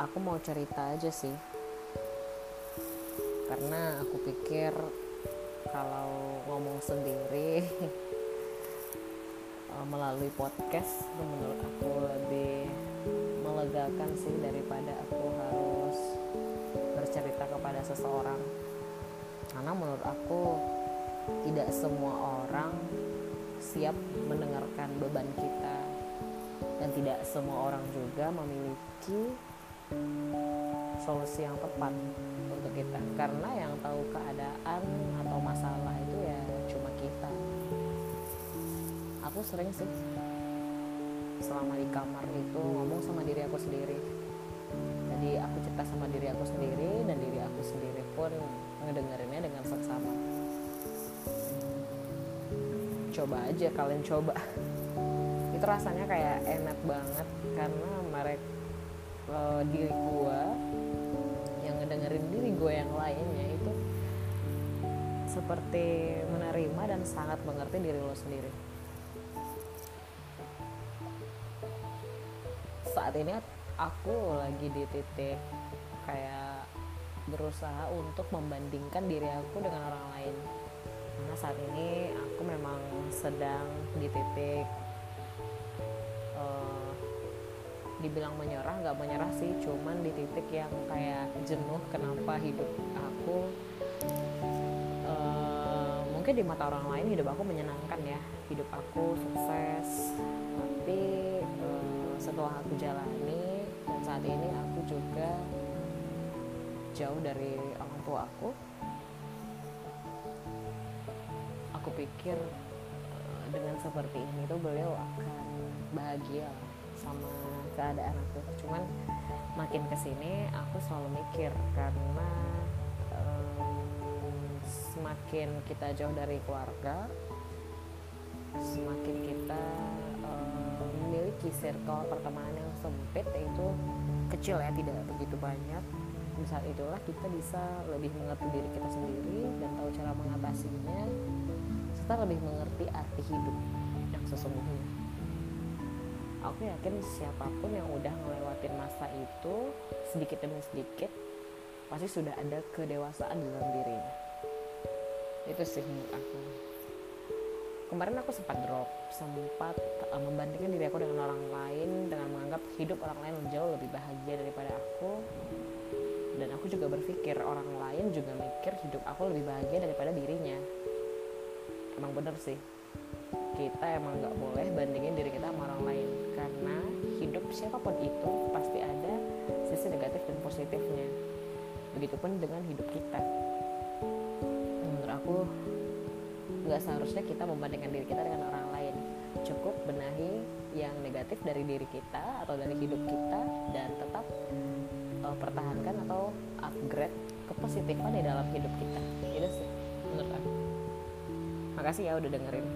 aku mau cerita aja sih. Karena aku pikir kalau ngomong sendiri eh, melalui podcast menurut aku lebih melegakan sih daripada aku harus bercerita kepada seseorang. Karena menurut aku tidak semua orang siap mendengarkan beban kita dan tidak semua orang juga memiliki solusi yang tepat untuk kita. Karena yang tahu keadaan atau masalah itu ya cuma kita. Aku sering sih selama di kamar itu ngomong sama diri aku sendiri. Jadi aku cerita sama diri aku sendiri dan diri aku sendiri pun ngedengerinnya dengan seksama. Coba aja kalian coba itu rasanya kayak enak banget karena mereka uh, diri gue yang ngedengerin diri gue yang lainnya itu seperti menerima dan sangat mengerti diri lo sendiri. Saat ini aku lagi di titik kayak berusaha untuk membandingkan diri aku dengan orang lain. Karena saat ini aku memang sedang di titik dibilang menyerah nggak menyerah sih. Cuman di titik yang kayak jenuh kenapa hidup aku uh, mungkin di mata orang lain hidup aku menyenangkan ya. Hidup aku sukses. Tapi uh, setelah aku jalani dan saat ini aku juga jauh dari orang tua aku aku pikir dengan seperti ini tuh beliau akan bahagia sama keadaan aku. Cuman makin ke sini aku selalu mikir karena um, semakin kita jauh dari keluarga semakin kita um, memiliki circle pertemanan yang sempit itu kecil ya tidak begitu banyak. Saat itulah kita bisa lebih mengerti diri kita sendiri dan tahu cara mengatasinya serta lebih mengerti arti hidup yang sesungguhnya aku yakin siapa pun yang udah ngelewatin masa itu sedikit demi sedikit pasti sudah ada kedewasaan dalam dirinya. Itu sih menurut aku. Kemarin aku sempat drop sempat uh, membandingkan diri aku dengan orang lain dengan menganggap hidup orang lain jauh lebih bahagia daripada aku. Dan aku juga berpikir orang lain juga mikir hidup aku lebih bahagia daripada dirinya. Emang bener sih. Kita emang nggak boleh siapa pun itu pasti ada sisi negatif dan positifnya. Begitupun dengan hidup kita. Menurut aku nggak seharusnya kita membandingkan diri kita dengan orang lain. Cukup benahi yang negatif dari diri kita atau dari hidup kita dan tetap uh, pertahankan atau upgrade kepositifan di dalam hidup kita. Itu sih menurut aku. Makasih ya udah dengerin